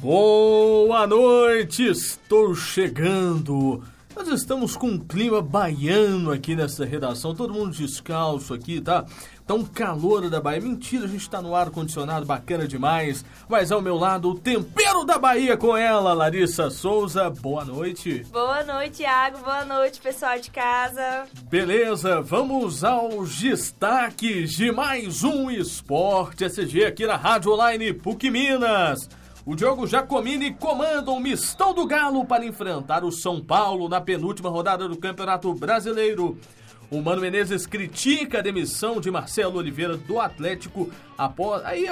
Boa noite, estou chegando. Nós estamos com um clima baiano aqui nessa redação, todo mundo descalço aqui, tá? Tá um calor da Bahia. Mentira, a gente tá no ar-condicionado, bacana demais. Mas ao meu lado, o tempero da Bahia com ela, Larissa Souza. Boa noite. Boa noite, Iago. Boa noite, pessoal de casa. Beleza, vamos aos destaques de mais um Esporte SG aqui na Rádio Online PUC Minas. O Diogo Jacomini comanda o mistão do Galo para enfrentar o São Paulo na penúltima rodada do Campeonato Brasileiro. O Mano Menezes critica a demissão de Marcelo Oliveira do Atlético após aí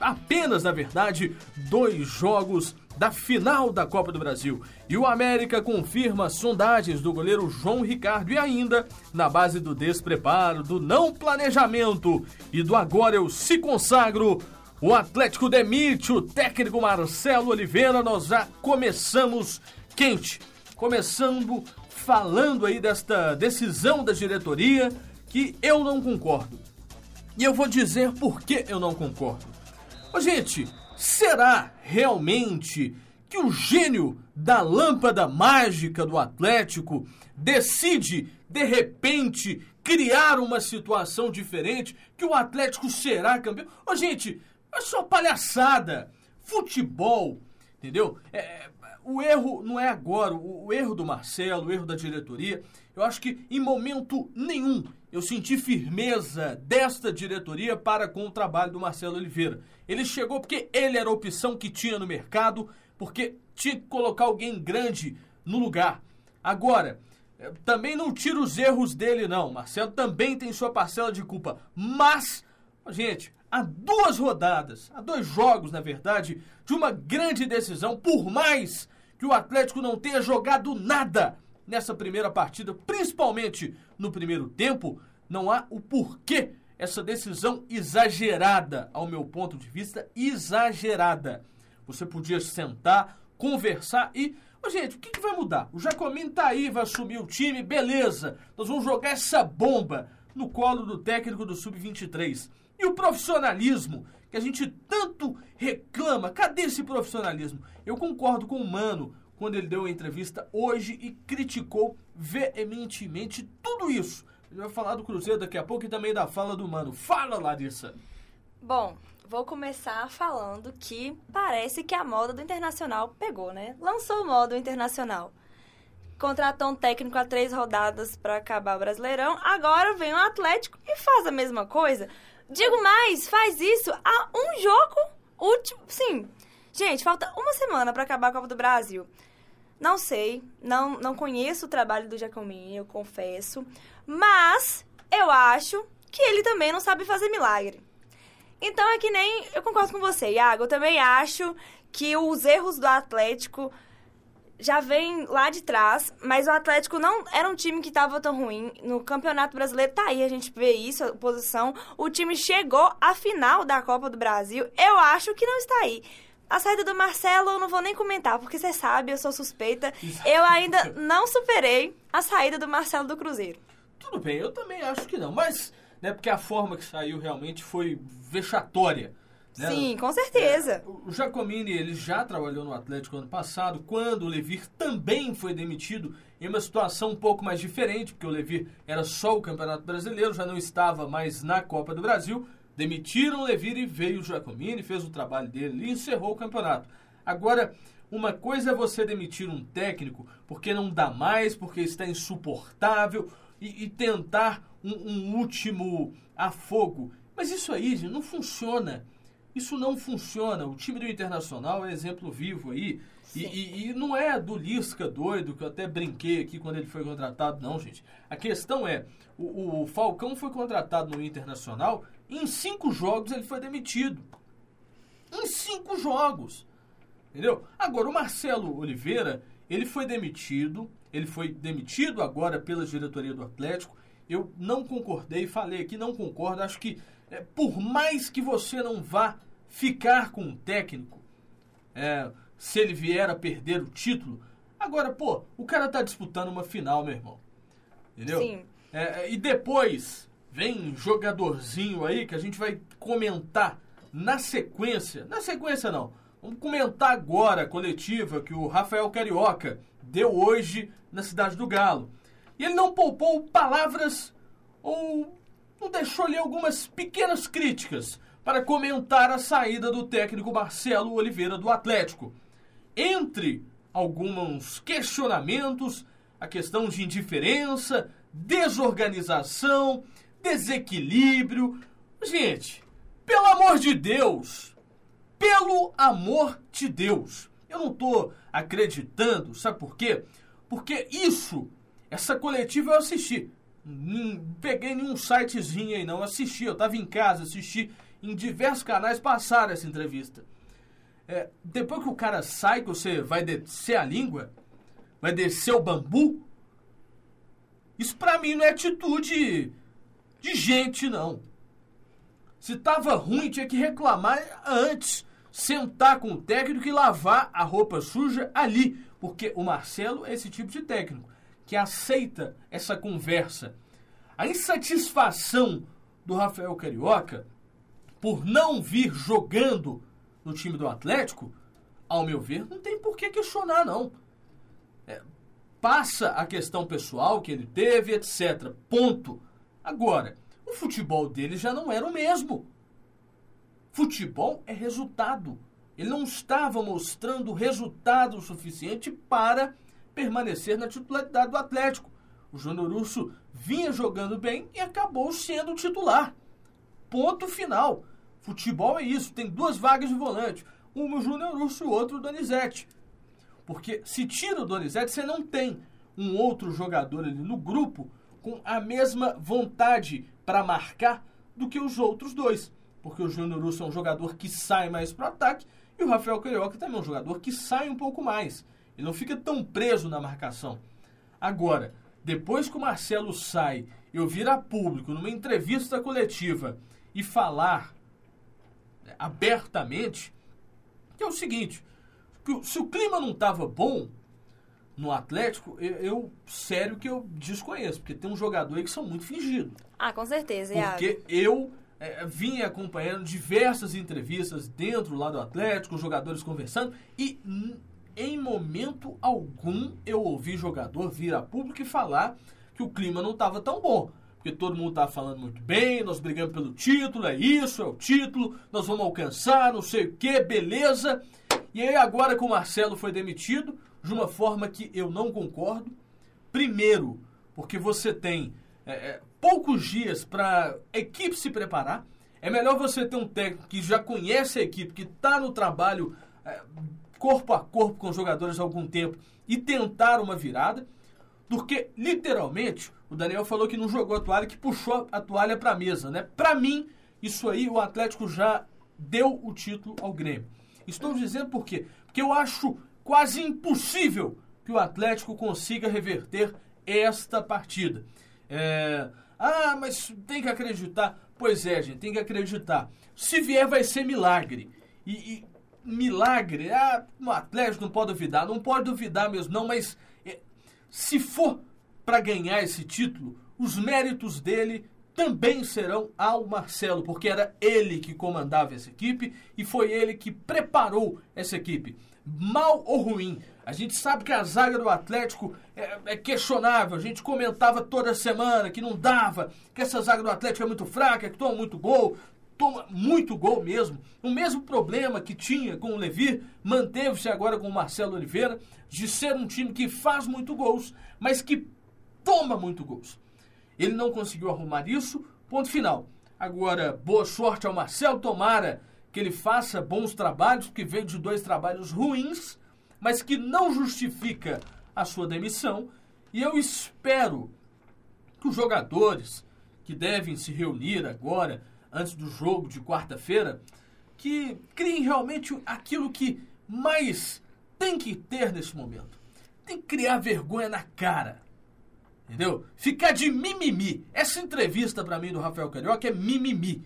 apenas, na verdade, dois jogos da final da Copa do Brasil. E o América confirma sondagens do goleiro João Ricardo e ainda, na base do despreparo, do não planejamento e do agora eu se consagro, o Atlético demite o técnico Marcelo Oliveira. Nós já começamos quente. Começando falando aí desta decisão da diretoria que eu não concordo. E eu vou dizer por que eu não concordo. Ô, gente, será realmente que o gênio da lâmpada mágica do Atlético decide, de repente, criar uma situação diferente que o Atlético será campeão? Ô, gente, é só palhaçada. Futebol, entendeu? É, o erro não é agora, o, o, erro do Marcelo, o erro da diretoria. Eu acho que em momento nenhum eu senti firmeza desta diretoria para com o trabalho do Marcelo Oliveira. Ele chegou porque ele era a opção que tinha no mercado, porque tinha que colocar alguém grande no lugar. Agora, é, também não tiro os erros dele, não. Marcelo também tem sua parcela de culpa. Mas, gente, há duas rodadas, há dois jogos, na verdade, de uma grande decisão, por mais que o Atlético não tenha jogado nada nessa primeira partida, principalmente no primeiro tempo, não há o porquê essa decisão exagerada, ao meu ponto de vista, exagerada. Você podia sentar, conversar e. Gente, o que, que vai mudar? O Jacomino tá aí, vai assumir o time, beleza. Nós vamos jogar essa bomba no colo do técnico do Sub-23. E o profissionalismo que a gente tanto reclama, cadê esse profissionalismo? Eu concordo com o Mano quando ele deu a entrevista hoje e criticou veementemente tudo isso. Ele vai falar do Cruzeiro daqui a pouco e também da fala do Mano. Fala, Larissa! Bom, vou começar falando que parece que a moda do Internacional pegou, né? Lançou o modo Internacional. Contratou um técnico a três rodadas para acabar o Brasileirão. Agora vem o Atlético e faz a mesma coisa. Digo mais, faz isso a um jogo último. Sim. Gente, falta uma semana para acabar a Copa do Brasil. Não sei, não, não conheço o trabalho do Giacomini, eu confesso. Mas eu acho que ele também não sabe fazer milagre. Então é que nem. Eu concordo com você, Iago. Eu também acho que os erros do Atlético já vem lá de trás, mas o Atlético não era um time que estava tão ruim. No Campeonato Brasileiro tá aí, a gente vê isso, a posição. O time chegou à final da Copa do Brasil. Eu acho que não está aí. A saída do Marcelo eu não vou nem comentar, porque você sabe, eu sou suspeita. Eu ainda não superei a saída do Marcelo do Cruzeiro. Tudo bem, eu também acho que não, mas né, porque a forma que saiu realmente foi vexatória. Né? Sim, com certeza. É, o Giacomini ele já trabalhou no Atlético ano passado, quando o Levir também foi demitido em uma situação um pouco mais diferente, porque o Levir era só o Campeonato Brasileiro, já não estava mais na Copa do Brasil. Demitiram o Levir e veio o Giacomini, fez o trabalho dele e encerrou o campeonato. Agora, uma coisa é você demitir um técnico porque não dá mais, porque está insuportável e, e tentar um, um último afogo. Mas isso aí, não funciona. Isso não funciona. O time do Internacional é exemplo vivo aí. E, e, e, não é do Lisca doido, que eu até brinquei aqui quando ele foi contratado, não, gente. A questão é, o, o Falcão foi contratado no Internacional, em cinco jogos ele foi demitido. Em cinco jogos. Entendeu? Agora, o Marcelo Oliveira, ele foi demitido, ele foi demitido agora pela diretoria do Atlético. Eu não concordei, falei aqui, não concordo. Acho que, é, por mais que você não vá ficar com o técnico, é, se ele vier a perder o título. Agora, pô, o cara tá disputando uma final, meu irmão. Entendeu? Sim. É, é, e depois vem jogadorzinho aí que a gente vai comentar na sequência. Na sequência não. Vamos comentar agora a coletiva que o Rafael Carioca deu hoje na cidade do Galo. E ele não poupou palavras ou não deixou ali algumas pequenas críticas para comentar a saída do técnico Marcelo Oliveira do Atlético. Entre alguns questionamentos, a questão de indiferença, desorganização, desequilíbrio. Gente, pelo amor de Deus, pelo amor de Deus, eu não estou acreditando, sabe por quê? Porque isso, essa coletiva eu assisti. Não peguei nenhum sitezinho aí, não. Assisti, eu estava em casa, assisti em diversos canais passaram essa entrevista. É, depois que o cara sai, que você vai descer a língua, vai descer o bambu, isso pra mim não é atitude de gente, não. Se tava ruim, tinha que reclamar antes. Sentar com o técnico e lavar a roupa suja ali. Porque o Marcelo é esse tipo de técnico que aceita essa conversa. A insatisfação do Rafael Carioca por não vir jogando no time do Atlético, ao meu ver, não tem por que questionar, não. É, passa a questão pessoal que ele teve, etc. Ponto. Agora, o futebol dele já não era o mesmo. Futebol é resultado. Ele não estava mostrando resultado suficiente para permanecer na titularidade do Atlético. O Júnior Urso vinha jogando bem e acabou sendo titular. Ponto final. Futebol é isso, tem duas vagas de volante. Uma o Júnior Urso e o outro o Donizete. Porque se tira o Donizete, você não tem um outro jogador ali no grupo com a mesma vontade para marcar do que os outros dois. Porque o Júnior Urso é um jogador que sai mais para o ataque e o Rafael Carioca também é um jogador que sai um pouco mais. Ele não fica tão preso na marcação. Agora, depois que o Marcelo sai, eu vir a público numa entrevista coletiva e falar né, abertamente que é o seguinte: que se o clima não estava bom no Atlético, eu, eu, sério que eu desconheço, porque tem um jogador aí que são muito fingidos. Ah, com certeza, Porque eu é, vim acompanhando diversas entrevistas dentro lá do Atlético, os jogadores conversando, e em momento algum eu ouvi jogador vir a público e falar que o clima não estava tão bom. Porque todo mundo estava falando muito bem, nós brigamos pelo título, é isso, é o título, nós vamos alcançar, não sei o que, beleza. E aí agora que o Marcelo foi demitido, de uma forma que eu não concordo. Primeiro, porque você tem é, é, poucos dias para a equipe se preparar. É melhor você ter um técnico que já conhece a equipe, que está no trabalho é, corpo a corpo com os jogadores há algum tempo e tentar uma virada, do que literalmente o Daniel falou que não jogou a toalha, que puxou a toalha para a mesa, né? Para mim, isso aí o Atlético já deu o título ao Grêmio. Estou dizendo por quê? Porque eu acho quase impossível que o Atlético consiga reverter esta partida. É... Ah, mas tem que acreditar. Pois é, gente, tem que acreditar. Se vier, vai ser milagre. E, e milagre. Ah, o Atlético não pode duvidar. Não pode duvidar mesmo, não, mas é, se for para ganhar esse título, os méritos dele também serão ao Marcelo, porque era ele que comandava essa equipe e foi ele que preparou essa equipe. Mal ou ruim, a gente sabe que a zaga do Atlético é, é, questionável. A gente comentava toda semana que não dava, que essa zaga do Atlético é muito fraca, que toma muito gol toma muito gol mesmo. O mesmo problema que tinha com o Levi manteve-se agora com o Marcelo Oliveira, de ser um time que faz muito gols, mas que toma muito gols. Ele não conseguiu arrumar isso, ponto final. Agora, boa sorte ao Marcelo, tomara que ele faça bons trabalhos, porque veio de dois trabalhos ruins, mas que não justifica a sua demissão. E eu espero que os jogadores que devem se reunir agora antes do jogo de quarta-feira, que criem realmente aquilo que mais tem que ter nesse momento. Tem que criar vergonha na cara. Entendeu? Ficar de mimimi. Essa entrevista para mim do Rafael Carioca é mimimi.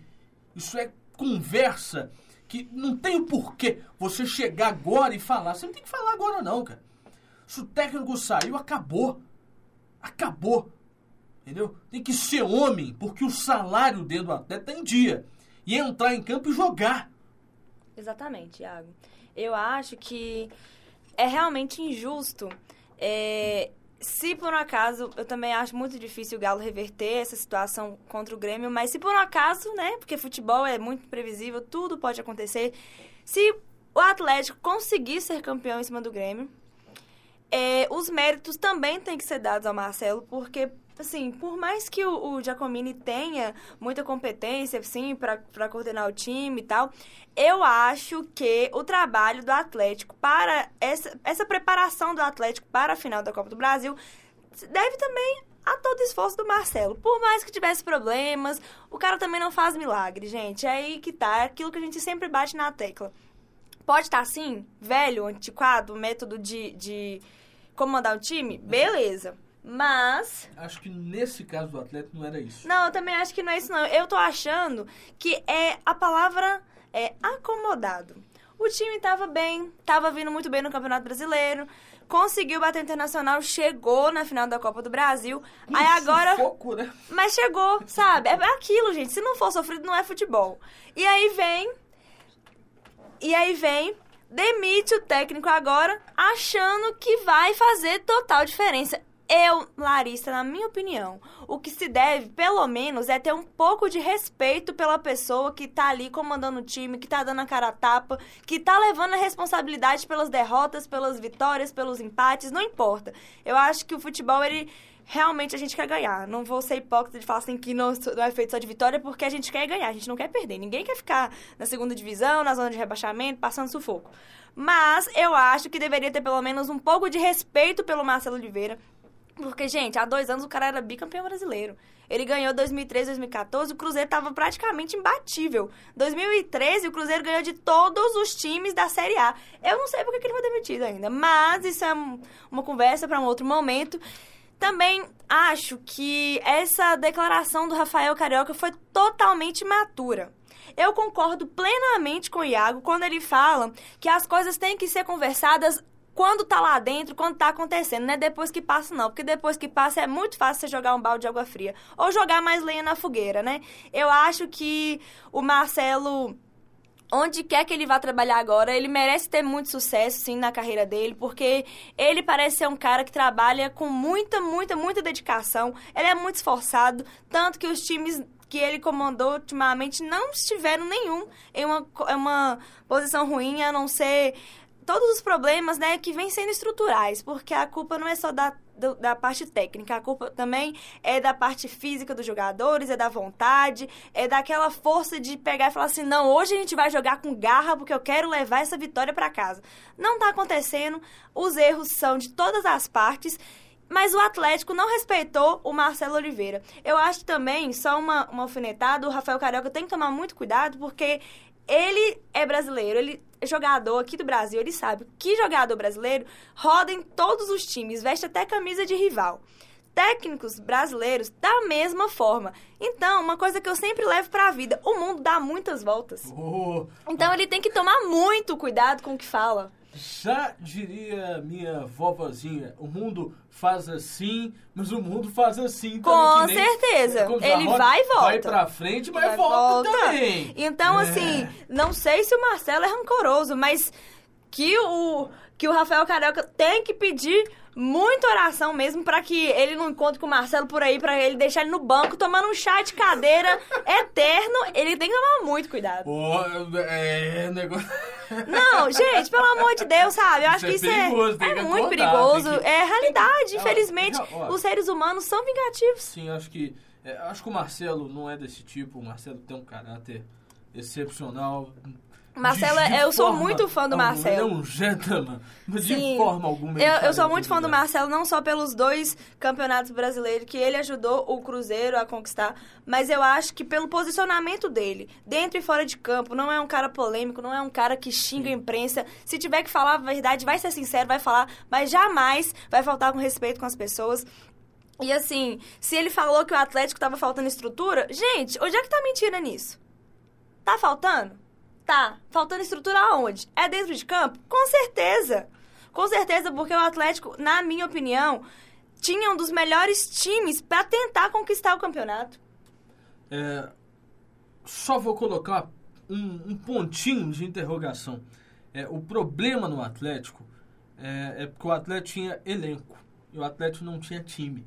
Isso é conversa que não tem o porquê você chegar agora e falar. Você não tem que falar agora não, cara. Se o técnico saiu, acabou. Acabou. Entendeu? Tem que ser homem, porque o salário dentro do atleta é em dia. E entrar em campo e jogar. Exatamente, Iago. Eu acho que é realmente injusto. É, se por um acaso, eu também acho muito difícil o Galo reverter essa situação contra o Grêmio, mas se por um acaso, né? Porque futebol é muito previsível, tudo pode acontecer. Se o Atlético conseguir ser campeão em cima do Grêmio, é, os méritos também têm que ser dados ao Marcelo, porque assim, por mais que o, o Giacomini tenha muita competência, assim, para coordenar o time e tal, eu acho que o trabalho do Atlético para essa, essa preparação do Atlético para a final da Copa do Brasil deve também a todo esforço do Marcelo. Por mais que tivesse problemas, o cara também não faz milagre, gente. É aí que tá, é aquilo que a gente sempre bate na tecla. Pode estar tá assim, velho, antiquado, método de, de comandar o time? Beleza. Mas. Acho que nesse caso do Atlético não era isso. Não, eu também acho que não é isso, não. Eu tô achando que é a palavra é acomodado. O time tava bem, tava vindo muito bem no Campeonato Brasileiro, conseguiu bater o internacional, chegou na final da Copa do Brasil. Um aí agora. Sufoco, né? Mas chegou, sabe? É aquilo, gente. Se não for sofrido, não é futebol. E aí vem. E aí vem demite o técnico agora, achando que vai fazer total diferença. Eu, Larissa, na minha opinião, o que se deve, pelo menos, é ter um pouco de respeito pela pessoa que tá ali comandando o time, que tá dando a cara a tapa, que tá levando a responsabilidade pelas derrotas, pelas vitórias, pelos empates, não importa. Eu acho que o futebol, ele realmente a gente quer ganhar. Não vou ser hipócrita de falar assim que não, é feito só de vitória, porque a gente quer ganhar, a gente não quer perder. Ninguém quer ficar na segunda divisão, na zona de rebaixamento, passando sufoco. Mas eu acho que deveria ter pelo menos um pouco de respeito pelo Marcelo Oliveira, porque, gente, há dois anos o cara era bicampeão brasileiro. Ele ganhou 2013, 2014, o Cruzeiro estava praticamente imbatível. 2013, o Cruzeiro ganhou de todos os times da Série A. Eu não sei porque que ele foi demitido ainda, mas isso é uma conversa para um outro momento. Também acho que essa declaração do Rafael Carioca foi totalmente matura. Eu concordo plenamente com o Iago quando ele fala que as coisas têm que ser conversadas quando tá lá dentro, quando tá acontecendo, não é depois que passa, não. Porque depois que passa é muito fácil você jogar um balde de água fria. Ou jogar mais lenha na fogueira, né? Eu acho que o Marcelo onde quer que ele vá trabalhar agora, ele merece ter muito sucesso, sim, na carreira dele, porque ele parece ser um cara que trabalha com muita, muita, muita dedicação. Ele é muito esforçado, tanto que os times que ele comandou ultimamente não estiveram nenhum em uma, uma posição ruim, a não ser todos os problemas, né, que vêm sendo estruturais, porque a culpa não é só da, do, da parte técnica, a culpa também é da parte física dos jogadores, é da vontade, é daquela força de pegar e falar assim, não, hoje a gente vai jogar com garra porque eu quero levar essa vitória para casa. Não tá acontecendo, os erros são de todas as partes, mas o Atlético não respeitou o Marcelo Oliveira. Eu acho também, só uma, uma alfinetada, o Rafael Carioca tem que tomar muito cuidado, porque ele é brasileiro, ele é jogador aqui do Brasil, ele sabe que jogador brasileiro roda em todos os times, veste até camisa de rival. Técnicos brasileiros da mesma forma. Então, uma coisa que eu sempre levo para a vida, o mundo dá muitas voltas. Oh, então ele tem que tomar muito cuidado com o que fala. Já diria minha vovozinha, o mundo faz assim, mas o mundo faz assim também. Com nem, certeza. Ele vai e volta. Vai pra frente, mas vai volta, volta, também. Então, é. assim, não sei se o Marcelo é rancoroso, mas que o, que o Rafael Carioca tem que pedir muita oração mesmo para que ele não encontre com o Marcelo por aí, para ele deixar ele no banco tomando um chá de cadeira eterno. Ele tem que tomar muito cuidado. Pô, é, negócio. Não, gente, pelo amor de Deus, sabe? Eu acho isso que é isso é, é muito perigoso. Que... É realidade, que... infelizmente. Os seres humanos são vingativos. Sim, acho que. É, acho que o Marcelo não é desse tipo. O Marcelo tem um caráter excepcional. Marcelo, de, de eu sou muito fã do Marcelo. Ele é um gentleman, mas Sim. de forma alguma. Eu, eu sou muito fã do Marcelo, não só pelos dois campeonatos brasileiros que ele ajudou o Cruzeiro a conquistar, mas eu acho que pelo posicionamento dele, dentro e fora de campo, não é um cara polêmico, não é um cara que xinga a imprensa. Se tiver que falar a verdade, vai ser sincero, vai falar, mas jamais vai faltar com respeito com as pessoas. E assim, se ele falou que o Atlético estava faltando estrutura, gente, onde é que tá mentira nisso? Tá faltando? Tá. Faltando estrutura aonde? É dentro de campo? Com certeza. Com certeza, porque o Atlético, na minha opinião, tinha um dos melhores times para tentar conquistar o campeonato. É, só vou colocar um, um pontinho de interrogação. É, o problema no Atlético é, é porque o Atlético tinha elenco e o Atlético não tinha time.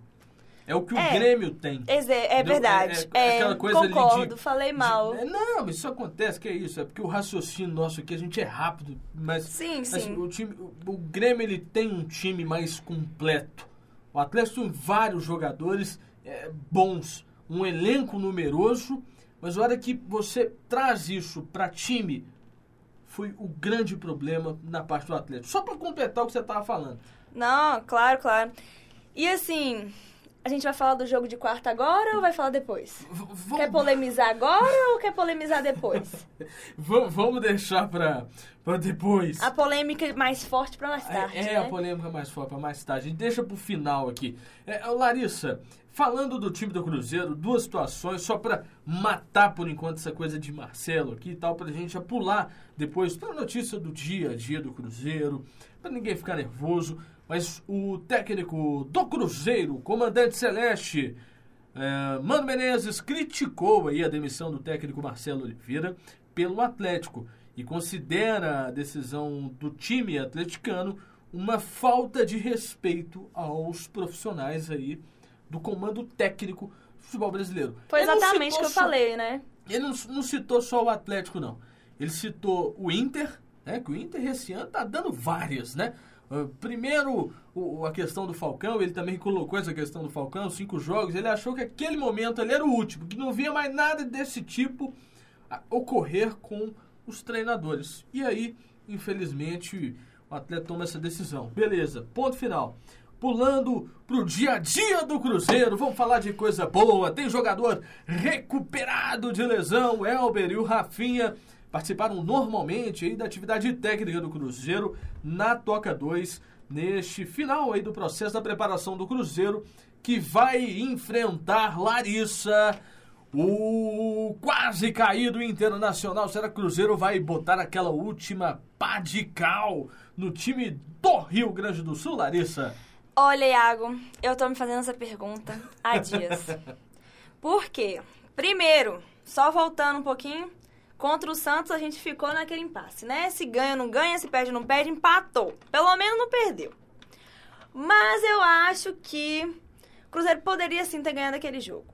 É o que o É. Grêmio tem. É, é verdade. É, é É, aquela coisa concordo, de- falei mal. De- é, não, mas isso acontece, que é isso. É porque o raciocínio nosso aqui, a gente é rápido, mas, Sim, mas sim. o, time, o, o Grêmio ele tem um time mais completo. O Atlético tem vários jogadores bons, um elenco numeroso, mas a hora que você traz isso para time, foi o grande problema na parte do Atlético. Só para completar o que você estava falando. Não, claro, claro. E assim, a gente vai falar do jogo de quarta agora ou vai falar depois? V- vamos- Quer polemizar agora ou quer polemizar depois? Vamos, deixar para depois. A polêmica mais forte pra mais tarde, É, é né? a polêmica mais forte para mais tarde. A gente deixa pro final aqui. É, Larissa, falando do time do Cruzeiro, duas situações, só para matar por enquanto essa coisa de Marcelo aqui e tal, pra gente pular depois pra notícia do dia a dia do Cruzeiro, para ninguém ficar nervoso. Mas o técnico do Cruzeiro, comandante Celeste, é, Mano Menezes criticou aí a demissão do técnico Marcelo Oliveira pelo Atlético e considera a decisão do time atleticano uma falta de respeito aos profissionais aí do comando técnico do futebol brasileiro. Foi exatamente o que eu só- falei, né? Ele não, não citou só o Atlético, não. Ele citou o Inter, né? Que o Inter esse ano tá dando várias, né? Ah, primeiro, a questão do Falcão, ele também colocou essa questão do Falcão, cinco jogos, ele achou que aquele momento ali era o último, que não via mais nada desse tipo ocorrer com os treinadores. E aí, infelizmente, o atleta toma essa decisão. Beleza, ponto final. Pulando pro dia a dia do Cruzeiro, vamos falar de coisa boa. Tem jogador recuperado de lesão, Elber e o Rafinha participaram normalmente aí da atividade técnica do Cruzeiro na Toca 2 neste final aí do processo da preparação do Cruzeiro que vai enfrentar Larissa o quase caído Internacional. Será que o Cruzeiro vai botar aquela última pá de cal no time do Rio Grande do Sul, Larissa? Olha, Iago, eu tô me fazendo essa pergunta há dias. Por quê? Primeiro, só voltando um pouquinho, contra o Santos a gente ficou naquele impasse, né? Se ganha, não ganha, se perde, não perde, empatou. Pelo menos não perdeu. Mas eu acho que o Cruzeiro poderia sim ter ganhado aquele jogo.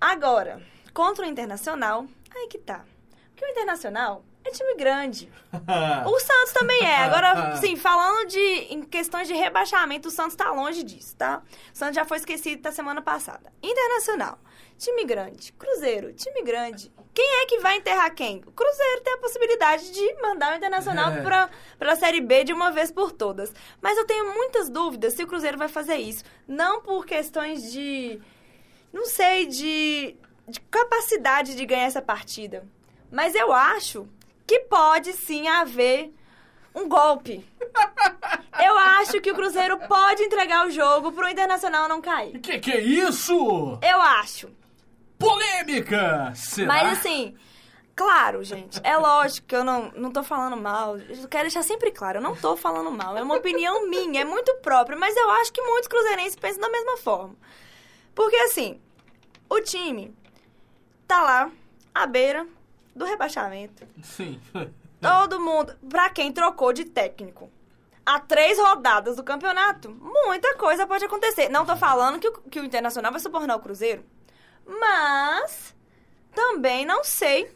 Agora, contra o Internacional, aí que tá. Porque o Internacional é time grande. O Santos também é. Agora, sim, falando de em questões de rebaixamento, o Santos tá longe disso, tá? O Santos já foi esquecido da semana passada. Internacional, time grande. Cruzeiro, time grande. Quem é que vai enterrar quem? O Cruzeiro tem a possibilidade de mandar o Internacional É. pra, pra Série B de uma vez por todas. Mas eu tenho muitas dúvidas se o Cruzeiro vai fazer isso. Não por questões de. Não sei, de, de capacidade de ganhar essa partida. Mas eu acho que pode sim haver um golpe. Eu acho que o Cruzeiro pode entregar o jogo pro Internacional não cair. Que que é isso? Eu acho. Polêmica! Será? Mas assim, claro, gente, é lógico que eu não, não tô falando mal. Eu quero deixar sempre claro, eu não tô falando mal. É uma opinião minha, é muito própria, mas eu acho que muitos cruzeirenses pensam da mesma forma. Porque assim, o time tá lá, à beira do rebaixamento. Sim. Todo mundo, pra quem trocou de técnico. Há três rodadas do campeonato, muita coisa pode acontecer. Não tô falando que o, que o Internacional vai subornar o Cruzeiro, mas também não sei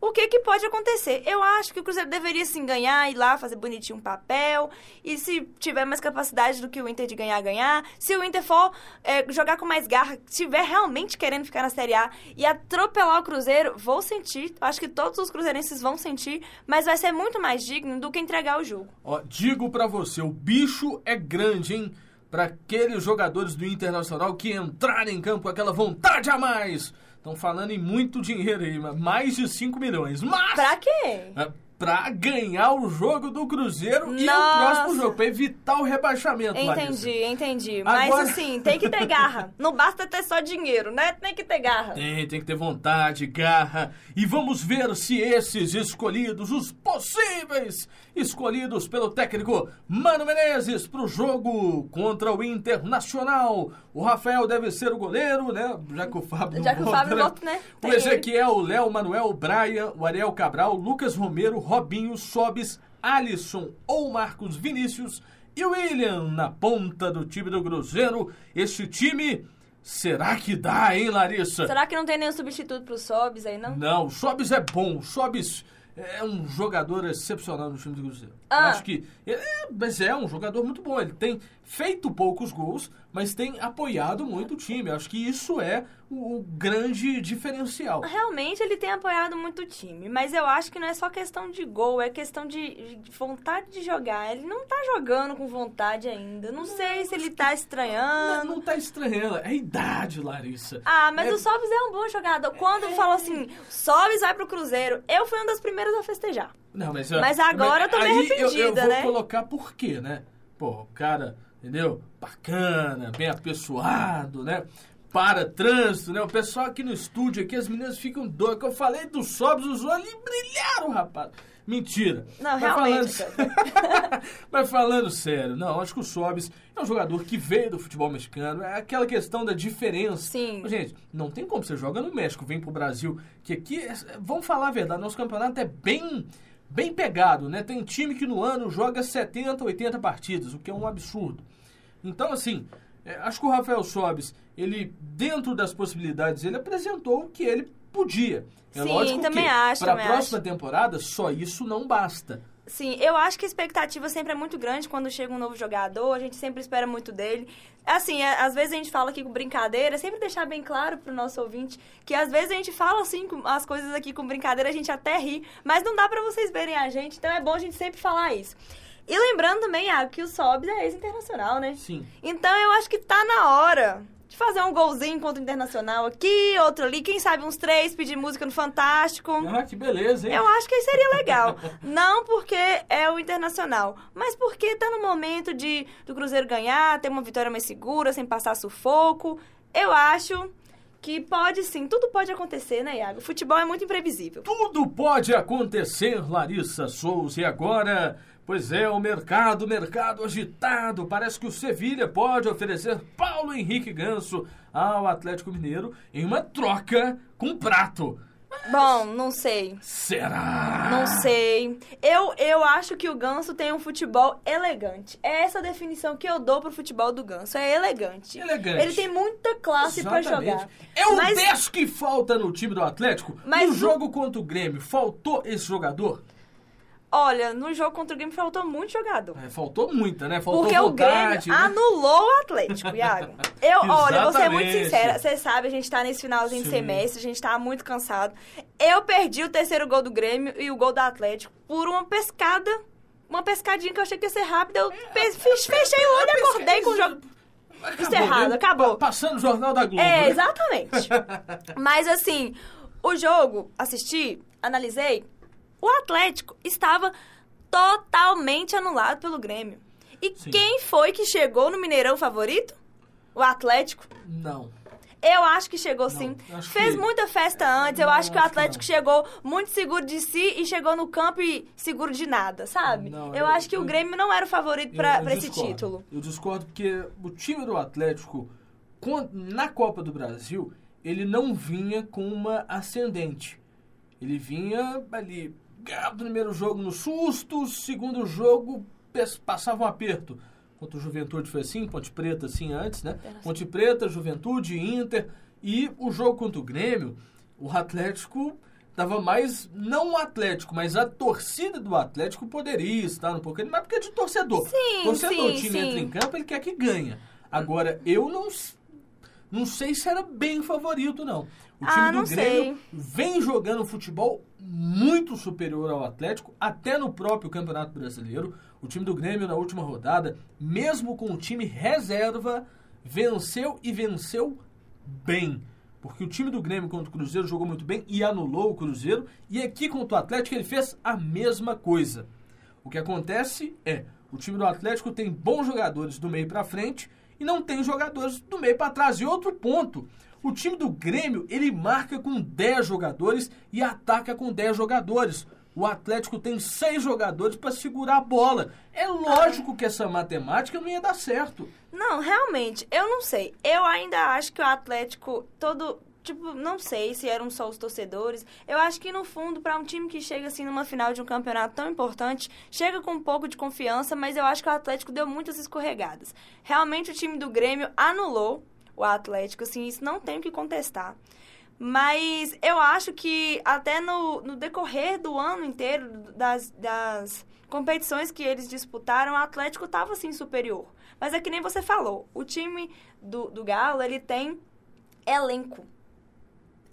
o que, que pode acontecer. Eu acho que o Cruzeiro deveria sim ganhar, ir lá, fazer bonitinho um papel. E se tiver mais capacidade do que o Inter de ganhar, ganhar. Se o Inter for é, jogar com mais garra, estiver realmente querendo ficar na Série A e atropelar o Cruzeiro, vou sentir. Acho que todos os cruzeirenses vão sentir, mas vai ser muito mais digno do que entregar o jogo. Ó, digo pra você, o bicho é grande, hein? Pra aqueles jogadores do Internacional que entrarem em campo com aquela vontade a mais. Estão falando em muito dinheiro aí, mais de 5 milhões. Mas Pra quê? é, pra ganhar o jogo do Cruzeiro e o Nossa. próximo jogo, pra evitar o rebaixamento, Larissa. Entendi, entendi. Mas Agora- assim, tem que ter garra. Não basta ter só dinheiro, né? Tem que ter garra. Tem, tem que ter vontade, garra. E vamos ver se esses escolhidos, os possíveis escolhidos pelo técnico Mano Menezes pro jogo contra o Internacional. O Rafael deve ser o goleiro, né? Já que o Fábio Já que o Fábio né? volta, né? O Tem. Ezequiel, o Léo, Manuel, o Brian, o Ariel Cabral, Lucas Romero, Robinho, Sobis, Alisson ou Marcos Vinícius e William na ponta do time do Cruzeiro. Esse time, será que dá, hein, Larissa? Será que não tem nenhum substituto pro Sobs aí, não? Não, o Sobis é bom. O Sobis é um jogador excepcional no time do Cruzeiro. Eu Ah. acho que. É, mas é um jogador muito bom. Ele tem feito poucos gols, mas tem apoiado muito o time. Acho que isso é o, grande diferencial. Realmente ele tem apoiado muito o time, mas eu acho que não é só questão de gol, é questão de, de vontade de jogar. Ele não tá jogando com vontade ainda. Não, sei se ele tá Não, estranhando. não tá estranhando. É a idade, Larissa. Ah, mas É- o Sobs é um bom jogador. Quando falou assim, Sobs vai pro Cruzeiro, eu fui uma das primeiras a festejar. Não, mas, Mas agora eu tô meio aí eu- eu, arrependida, vou né? colocar por quê, né? Pô, cara, entendeu? Bacana, bem apessoado, né? Para trânsito, né? O pessoal aqui no estúdio, aqui, as meninas ficam doidas. Que eu falei dos sobres, os olhos brilharam, rapaz. Mentira. Não, Mas realmente, Falando... Mas falando sério, não, acho que o Sobis é um jogador que veio do futebol mexicano. É aquela questão da diferença. Sim. Gente, não tem como você joga no México, vem pro Brasil, que aqui, é- vamos falar a verdade, nosso campeonato é bem bem pegado, né? Tem time que no ano joga 70, 80 partidas, o que é um absurdo. Então, assim, é, acho que o Rafael Sobis, ele, dentro das possibilidades, ele apresentou o que ele podia. É Sim, lógico também que acho, para a próxima temporada, só isso não basta. Sim, eu acho que a expectativa sempre é muito grande quando chega um novo jogador, a gente sempre espera muito dele. Assim, é, às vezes a gente fala aqui com brincadeira, sempre deixar bem claro pro nosso ouvinte que às vezes a gente fala assim as coisas aqui com brincadeira, a gente até ri, mas não dá pra vocês verem a gente, então é bom a gente sempre falar isso. E lembrando também, Iago, que o Sobs é ex-internacional, né? Sim. Então eu acho que tá na hora de fazer um golzinho contra o Internacional aqui, outro ali, quem sabe uns três, pedir música no Fantástico. Ah, que beleza, hein? Eu acho que seria legal. Não porque é o Internacional, mas porque tá no momento de do Cruzeiro ganhar, ter uma vitória mais segura, sem passar sufoco. Eu acho que pode sim, tudo pode acontecer, né, Iago? Futebol é muito imprevisível. Tudo pode acontecer, Larissa Souza. E agora, pois é, o mercado, mercado agitado. Parece que o Sevilha pode oferecer Paulo Henrique Ganso ao Atlético Mineiro em uma troca com prato. Bom, não sei. Será? Não sei. Eu, eu acho que o Ganso tem um futebol elegante. É essa a definição que eu dou pro futebol do Ganso. É elegante. Elegante. Ele tem muita classe pra Exatamente. jogar. É o Mas- 10 que falta no time do Atlético. Mas no o- jogo contra o Grêmio, faltou esse jogador? Olha, no jogo contra o Grêmio faltou muito jogador. É, faltou muita, né? Faltou Porque o vontade. Grêmio né? anulou o Atlético, Iago. Eu, olha, vou ser muito sincera. Você sabe, a gente tá nesse finalzinho de Sim. semestre, a gente tá muito cansado. Eu perdi o terceiro gol do Grêmio e o gol do Atlético por uma pescada. Uma pescadinha que eu achei que ia ser rápida. Eu pe- fiz- fechei o olho e acordei com o jogo. Acabou, encerrado, né? acabou. Pa- Passando o Jornal da Globo. É, né? exatamente. Mas assim, o jogo, assisti, analisei, o Atlético estava totalmente anulado pelo Grêmio. E Sim. quem foi que chegou no Mineirão favorito? O Atlético. Não. Eu acho que chegou sim. acho Fez que- muita festa antes. Eu Não, acho que o Atlético não. chegou muito seguro de si e chegou no campo e seguro de nada, sabe? Não, eu, eu- acho que eu- o Grêmio não era o favorito Eu- pra, eu pra esse título. Eu discordo porque o time do Atlético, na Copa do Brasil, ele não vinha com uma ascendente. Ele vinha ali, ganhava o primeiro jogo no susto, segundo jogo passava um aperto. Contra o Juventude foi assim, Ponte Preta assim antes, né? Ponte Preta, Juventude, Inter. E o jogo contra o Grêmio, o Atlético tava mais, não o Atlético, mas a torcida do Atlético poderia estar um pouco, mas porque é de torcedor. Sim, torcedor, sim, o time sim. entra em campo, ele quer que ganha. Agora, eu não, não sei se era bem favorito, não. O time Ah, do Grêmio sei. vem jogando futebol muito superior ao Atlético, até no próprio Campeonato Brasileiro. O time do Grêmio, na última rodada, mesmo com o time reserva, venceu e venceu bem. Porque o time do Grêmio contra o Cruzeiro jogou muito bem e anulou o Cruzeiro. E aqui contra o Atlético ele fez a mesma coisa. O que acontece é, o time do Atlético tem bons jogadores do meio para frente e não tem jogadores do meio para trás. E outro ponto, o time do Grêmio, ele marca com 10 jogadores e ataca com 10 jogadores. O Atlético tem seis jogadores para segurar a bola. É lógico que essa matemática não ia dar certo. Não, realmente, eu não sei. Eu ainda acho que o Atlético todo tipo, não sei se eram só os torcedores. Eu acho que no fundo, para um time que chega assim numa final de um campeonato tão importante, chega com um pouco de confiança, mas eu acho que o Atlético deu muitas escorregadas. Realmente o time do Grêmio anulou o Atlético, assim, isso não tem o que contestar. Mas eu acho que até no, no decorrer do ano inteiro, das, das competições que eles disputaram, o Atlético estava assim superior. Mas é que nem você falou, o time do, do Galo, ele tem elenco.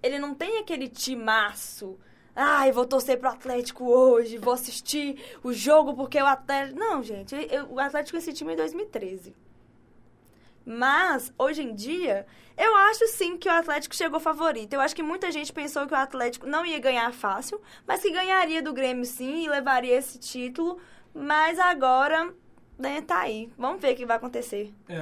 Ele não tem aquele timaço. Ai, vou torcer pro Atlético hoje, vou assistir o jogo porque o Atlético. Não, gente, eu, o Atlético esse time é em 2013. Mas, hoje em dia, eu acho sim que o Atlético chegou favorito. Eu acho que muita gente pensou que o Atlético não ia ganhar fácil, mas que ganharia do Grêmio sim e levaria esse título. Mas agora, né, tá aí. Vamos ver o que vai acontecer. É,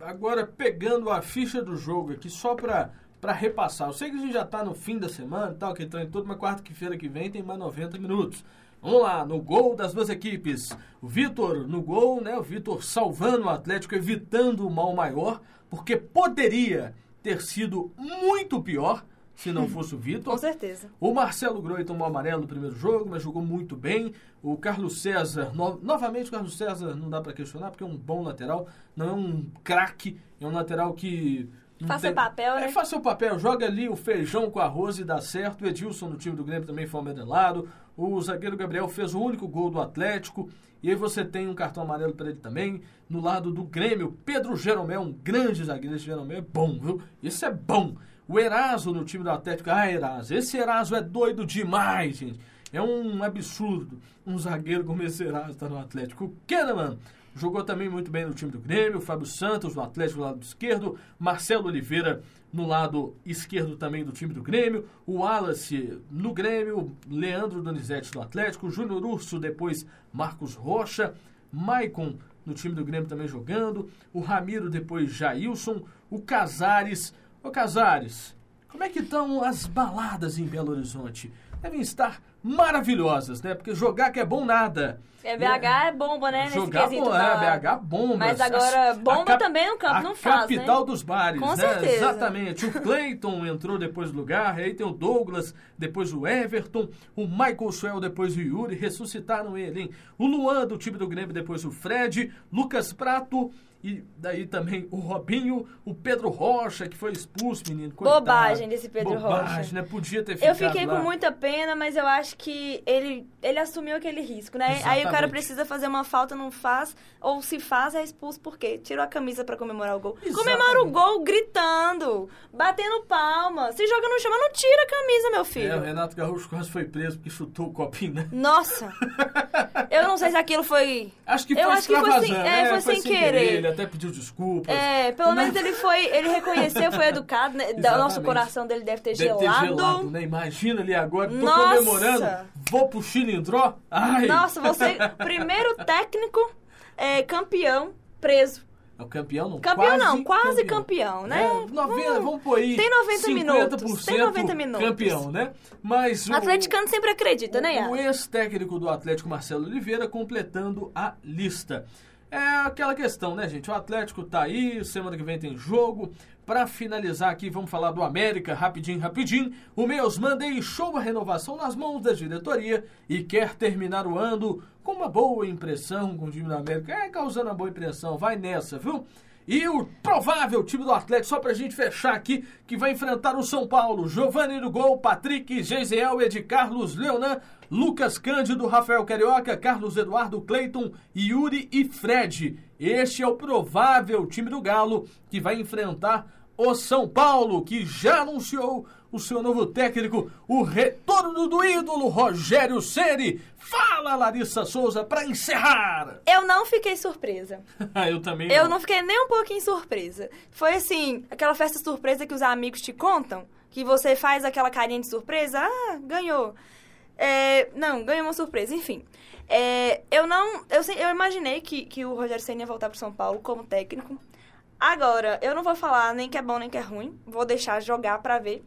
agora pegando a ficha do jogo aqui, só pra, pra repassar. Eu sei que a gente já tá no fim da semana tal, que tá em toda uma quarta-feira que vem tem mais 90 minutos. Vamos lá, no gol das duas equipes. O Vitor no gol, né? O Vitor salvando o Atlético, evitando o mal maior, porque poderia ter sido muito pior se não fosse o Vitor. Com certeza. O Marcelo Groi tomou amarelo no primeiro jogo, mas jogou muito bem. O Carlos César, no... novamente o Carlos César, não dá para questionar, porque é um bom lateral, não é um craque, é um lateral que Faça tem... papel, né? É, faça o papel, joga ali o feijão com arroz e dá certo. O Edilson no time do Grêmio também foi amarelado. O zagueiro Gabriel fez o único gol do Atlético. E aí você tem um cartão amarelo para ele também. No lado do Grêmio, Pedro Jeromel, um grande zagueiro. Esse Jeromel é bom, viu? Isso é bom. O Eraso no time do Atlético. Ah, Eraso. Esse Eraso é doido demais, gente. É um absurdo. Um zagueiro como esse Eraso tá no Atlético. O Kahneman Jogou também muito bem no time do Grêmio, Fábio Santos no Atlético do lado esquerdo, Marcelo Oliveira no lado esquerdo também do time do Grêmio, o Wallace no Grêmio, Leandro Donizete no Atlético, Júnior Urso, depois Marcos Rocha, Maicon no time do Grêmio também jogando, o Ramiro depois Jailson, o Casares. Ô Casares, como é que estão as baladas em Belo Horizonte? Devem estar maravilhosas, né? Porque jogar que é bom nada. É, BH é bomba, né? Jogar bom, é, BH bomba. Mas agora, bomba também no campo não faz, né? capital né? dos bares, Com né? certeza. Exatamente. O Clayton entrou depois do lugar, aí tem o Douglas, depois o Everton, o Michael Swell, depois o Yuri, ressuscitaram ele, hein? O Luan do time do Grêmio, depois o Fred, Lucas Prato... E daí também o Robinho, o Pedro Rocha, que foi expulso, menino. Coitado. Bobagem desse Pedro Bobagem, Rocha. né? Podia ter ficado Eu fiquei lá. com muita pena, mas eu acho que ele, ele assumiu aquele risco, né? Exatamente. Aí o cara precisa fazer uma falta, não faz. Ou se faz, é expulso por quê? Tirou a camisa para comemorar o gol. Exatamente. Comemora o gol gritando, batendo palma. Se joga no chão, não tira a camisa, meu filho. É, o Renato Gaúcho quase foi preso porque chutou o copinho, né? Nossa! eu não sei se aquilo foi... Acho que foi Eu acho que foi sem- é, né? foi sem querer. Ele até pediu desculpas. É, pelo menos ele foi, ele reconheceu, foi educado, né? Nosso coração dele deve ter Deve gelado. ter gelado, né? Imagina ali agora, tô Nossa! comemorando, vou pro chilindró. Ai! Nossa, você, primeiro técnico é, campeão preso. É o campeão não, Campeão quase não, quase campeão, né? É, 90, Hum, vamos pôr aí. tem 90 50% minutos, tem 90 minutos. campeão, né? Mas o, Atleticano sempre acredita, né, o Ian? ex-técnico do Atlético, Marcelo Oliveira, completando a lista. É aquela questão, né, gente? O Atlético tá aí, semana que vem tem jogo. Pra finalizar aqui, vamos falar do América, rapidinho, rapidinho. O Meusman deixou a renovação nas mãos da diretoria e quer terminar o ano com uma boa impressão com o time do América. É, causando uma boa impressão, vai nessa, viu? E o provável time do Atlético, só pra gente fechar aqui, que vai enfrentar o São Paulo. Giovanni no gol, Patrick, Geisiel, Ed Carlos, Leonan, Lucas Cândido, Rafael Carioca, Carlos Eduardo, Cleiton, Yuri e Fred. Este é o provável time do Galo que vai enfrentar o São Paulo, que já anunciou o seu novo técnico, o retorno do ídolo Rogério Ceni. Fala, Larissa Souza, para encerrar. Eu não fiquei surpresa. eu também. Eu não. não fiquei nem um pouquinho surpresa. Foi assim, aquela festa surpresa que os amigos te contam, que você faz aquela carinha de surpresa, ah, ganhou. É, não, ganhou uma surpresa, enfim. É, eu não. Eu, eu imaginei que, que o Rogério Senna ia voltar para São Paulo como técnico. Agora, eu não vou falar nem que é bom nem que é ruim. Vou deixar jogar para ver.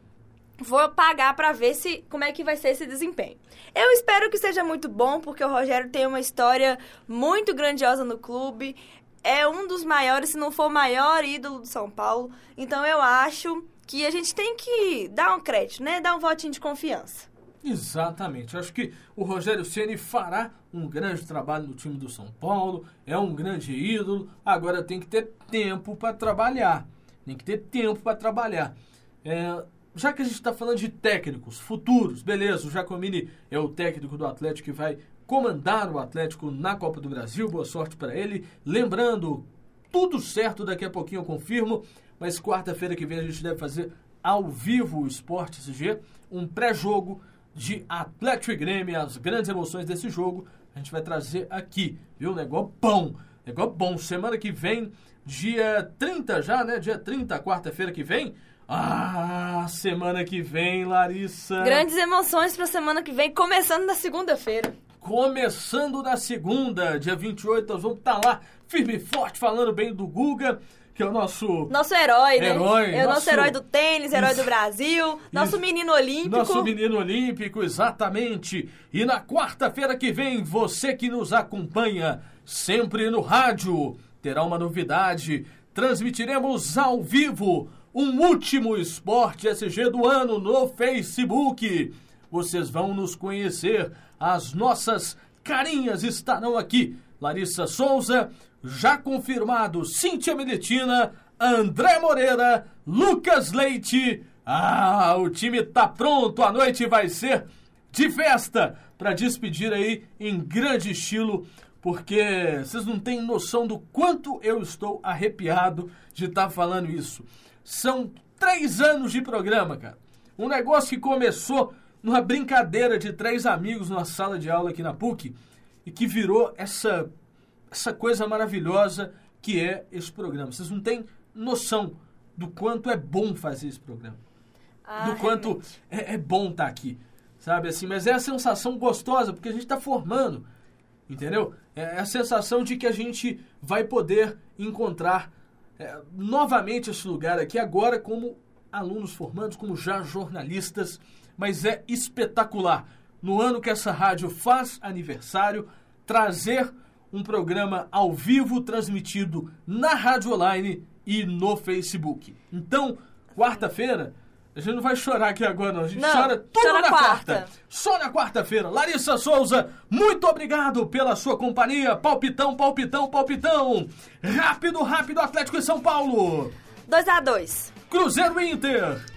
Vou pagar para ver se como é que vai ser esse desempenho. Eu espero que seja muito bom, porque o Rogério tem uma história muito grandiosa no clube. É um dos maiores, se não for o maior ídolo do São Paulo. Então eu acho que a gente tem que dar um crédito, né? Dar um votinho de confiança. Exatamente. Acho que o Rogério Ceni fará um grande trabalho no time do São Paulo. É um grande ídolo. Agora tem que ter tempo para trabalhar. Tem que ter tempo para trabalhar. É, já que a gente está falando de técnicos futuros, beleza, o Jacomini é o técnico do Atlético que vai comandar o Atlético na Copa do Brasil. Boa sorte para ele. Lembrando, tudo certo, daqui a pouquinho eu confirmo, mas quarta-feira que vem a gente deve fazer ao vivo o Esporte SG, um pré-jogo de Atlético e Grêmio, as grandes emoções desse jogo, a gente vai trazer aqui, viu? Negócio bom, negócio bom. Semana que vem, dia 30 já, né? Dia 30, quarta-feira que vem. Ah, semana que vem, Larissa. Grandes emoções pra semana que vem, começando na segunda-feira. Começando na segunda, dia 28, nós vamos estar tá lá, firme e forte, falando bem do Guga que é o nosso... Nosso herói, né? Herói, é o nosso, nosso herói do tênis, herói do Brasil, nosso menino olímpico. Nosso menino olímpico, exatamente. E na quarta-feira que vem, você que nos acompanha sempre no rádio, terá uma novidade. Transmitiremos ao vivo um último Esporte SG do ano no Facebook. Vocês vão nos conhecer. As nossas carinhas estarão aqui. Larissa Souza, já confirmado Cíntia Militina, André Moreira, Lucas Leite. Ah, o time tá pronto, a noite vai ser de festa para despedir aí em grande estilo, porque vocês não têm noção do quanto eu estou arrepiado de estar tá falando isso. São três anos de programa, cara. Um negócio que começou numa brincadeira de três amigos numa sala de aula aqui na PUC e que virou essa essa coisa maravilhosa que é esse programa. Vocês não têm noção do quanto é bom fazer esse programa. Ah, do quanto é, é, bom estar tá aqui. Sabe assim? Mas é a sensação gostosa, porque a gente está formando. Entendeu? É a sensação de que a gente vai poder encontrar é, novamente esse lugar aqui, agora como alunos formandos, como já jornalistas. Mas é espetacular. No ano que essa rádio faz aniversário, trazer um programa ao vivo transmitido na Rádio Online e no Facebook. Então, quarta-feira, a gente não vai chorar aqui agora, não. A gente não, chora tudo chora na quarta. quarta. Só na quarta-feira. Larissa Souza, muito obrigado pela sua companhia. Palpitão, palpitão, palpitão. Rápido, rápido, Atlético e São Paulo. 2 a 2 Cruzeiro Inter.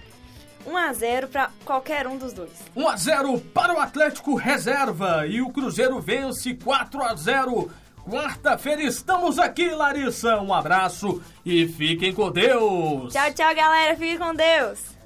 1x0 para qualquer um dos dois. 1x0 para o Atlético Reserva. E o Cruzeiro vence 4x0 Quarta-feira estamos aqui, Larissa. Um abraço e fiquem com Deus. Tchau, tchau, galera. Fiquem com Deus.